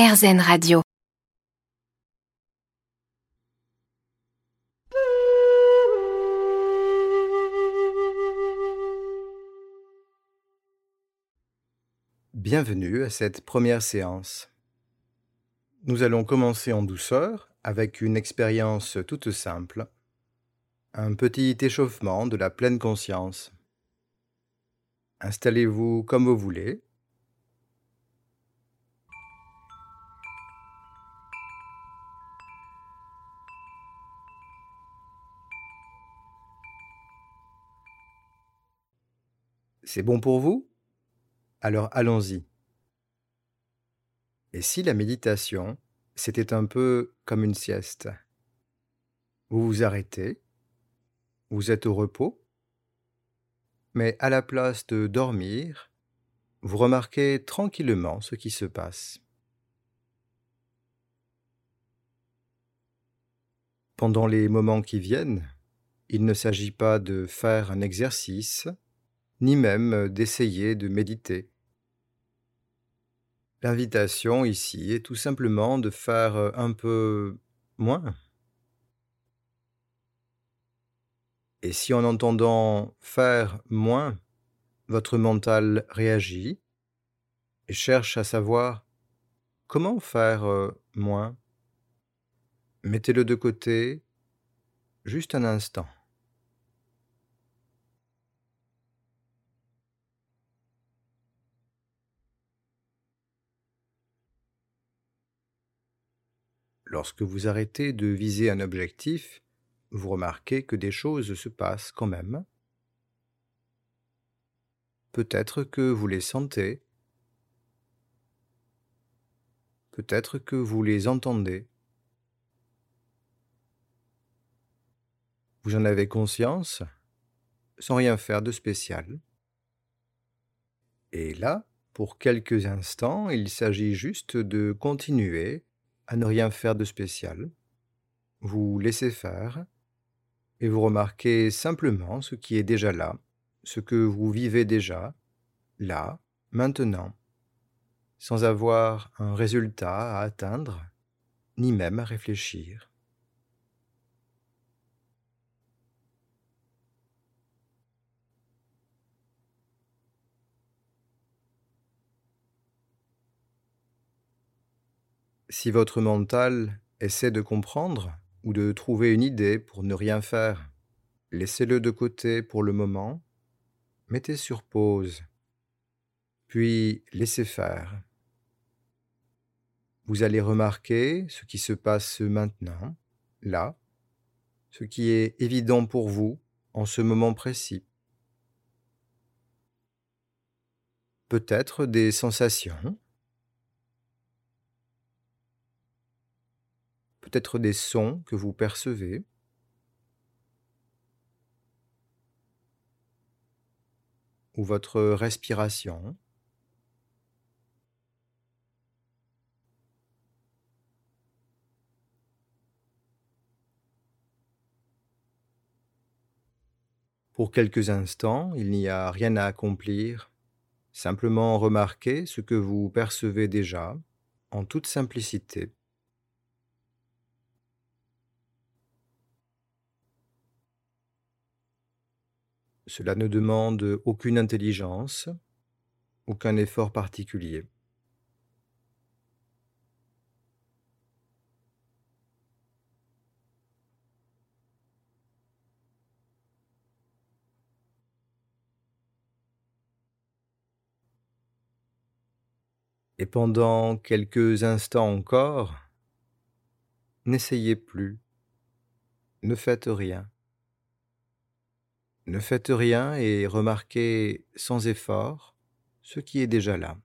RZN Radio. Bienvenue à cette première séance. Nous allons commencer en douceur avec une expérience toute simple, un petit échauffement de la pleine conscience. Installez-vous comme vous voulez. C'est bon pour vous? Alors allons-y. Et si la méditation, c'était un peu comme une sieste? Vous vous arrêtez, vous êtes au repos, mais à la place de dormir, vous remarquez tranquillement ce qui se passe. Pendant les moments qui viennent, il ne s'agit pas de faire un exercice, ni même d'essayer de méditer. L'invitation ici est tout simplement de faire un peu moins. Et si en entendant faire moins, votre mental réagit et cherche à savoir comment faire moins, mettez-le de côté juste un instant. Lorsque vous arrêtez de viser un objectif, vous remarquez que des choses se passent quand même. Peut-être que vous les sentez. Peut-être que vous les entendez. Vous en avez conscience sans rien faire de spécial. Et là, pour quelques instants, il s'agit juste de continuer à ne rien faire de spécial. Vous laissez faire et vous remarquez simplement ce qui est déjà là, ce que vous vivez déjà, là, maintenant, sans avoir un résultat à atteindre, ni même à réfléchir. Si votre mental essaie de comprendre ou de trouver une idée pour ne rien faire, laissez-le de côté pour le moment, mettez sur pause, puis laissez faire. Vous allez remarquer ce qui se passe maintenant, là, ce qui est évident pour vous en ce moment précis. Peut-être des sensations peut-être des sons que vous percevez. ou votre respiration. Pour quelques instants, il n'y a rien à accomplir, simplement remarquer ce que vous percevez déjà, en toute simplicité. Cela ne demande aucune intelligence, aucun effort particulier. Et pendant quelques instants encore, n'essayez plus, ne faites rien. Ne faites rien et remarquez sans effort ce qui est déjà là.